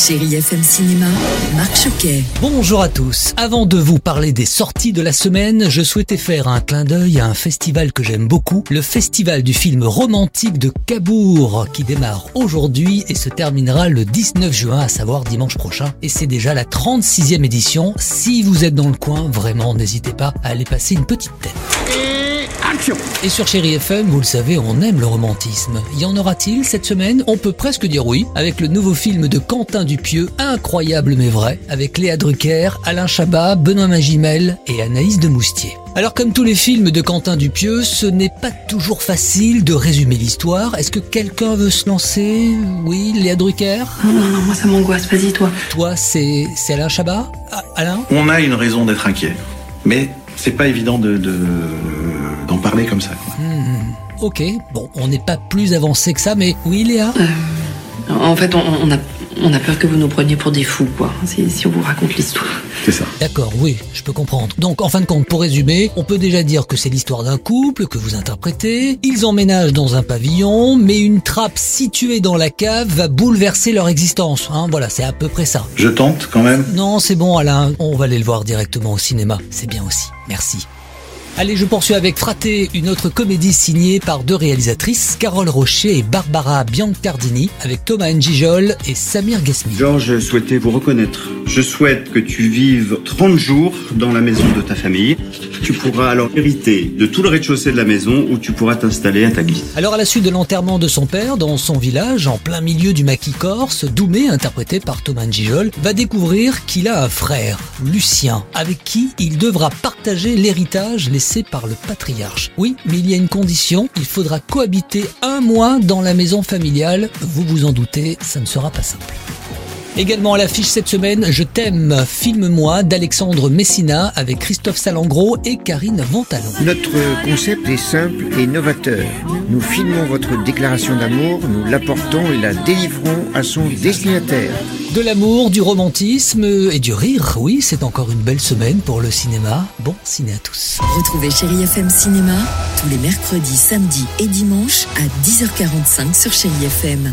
Chérie FM Cinéma, Marc Choquet. Bonjour à tous. Avant de vous parler des sorties de la semaine, je souhaitais faire un clin d'œil à un festival que j'aime beaucoup, le festival du film romantique de Cabourg, qui démarre aujourd'hui et se terminera le 19 juin, à savoir dimanche prochain. Et c'est déjà la 36e édition. Si vous êtes dans le coin, vraiment, n'hésitez pas à aller passer une petite tête. Et sur Chéri FM, vous le savez, on aime le romantisme. Y en aura-t-il cette semaine? On peut presque dire oui, avec le nouveau film de Quentin Dupieux, incroyable mais vrai, avec Léa Drucker, Alain Chabat, Benoît Magimel et Anaïs de Moustier. Alors comme tous les films de Quentin Dupieux, ce n'est pas toujours facile de résumer l'histoire. Est-ce que quelqu'un veut se lancer? Oui, Léa Drucker? Non, non, non, moi ça m'angoisse, vas-y toi. Toi, c'est c'est Alain Chabat? Ah, Alain? On a une raison d'être inquiet, mais c'est pas évident de de- d'en parler comme ça. quoi. Ok, bon, on n'est pas plus avancé que ça, mais oui, Léa En fait, on, on a, on a peur que vous nous preniez pour des fous, quoi, si, si on vous raconte l'histoire. C'est ça. D'accord, oui, je peux comprendre. Donc, en fin de compte, pour résumer, on peut déjà dire que c'est l'histoire d'un couple que vous interprétez. Ils emménagent dans un pavillon, mais une trappe située dans la cave va bouleverser leur existence. Hein, voilà, c'est à peu près ça. Je tente quand même. Non, c'est bon, Alain. On va aller le voir directement au cinéma. C'est bien aussi. Merci. Allez, je poursuis avec Fraté, une autre comédie signée par deux réalisatrices, Carole Rocher et Barbara Biancardini, avec Thomas Njijol et Samir Ghesmi. Georges souhaitait vous reconnaître. Je souhaite que tu vives 30 jours dans la maison de ta famille. Tu pourras alors hériter de tout le rez-de-chaussée de la maison où tu pourras t'installer à ta guise. Alors à la suite de l'enterrement de son père dans son village, en plein milieu du maquis corse, Doumé, interprété par Thomas Njijol, va découvrir qu'il a un frère, Lucien, avec qui il devra partager l'héritage par le patriarche. Oui, mais il y a une condition, il faudra cohabiter un mois dans la maison familiale. Vous vous en doutez, ça ne sera pas simple. Également à l'affiche cette semaine, Je t'aime, filme-moi d'Alexandre Messina avec Christophe Salengro et Karine Ventalon. Notre concept est simple et novateur. Nous filmons votre déclaration d'amour, nous l'apportons et la délivrons à son destinataire. De l'amour, du romantisme et du rire, oui, c'est encore une belle semaine pour le cinéma. Bon ciné à tous. Retrouvez Chérie FM Cinéma tous les mercredis, samedis et dimanches à 10h45 sur Chérie FM.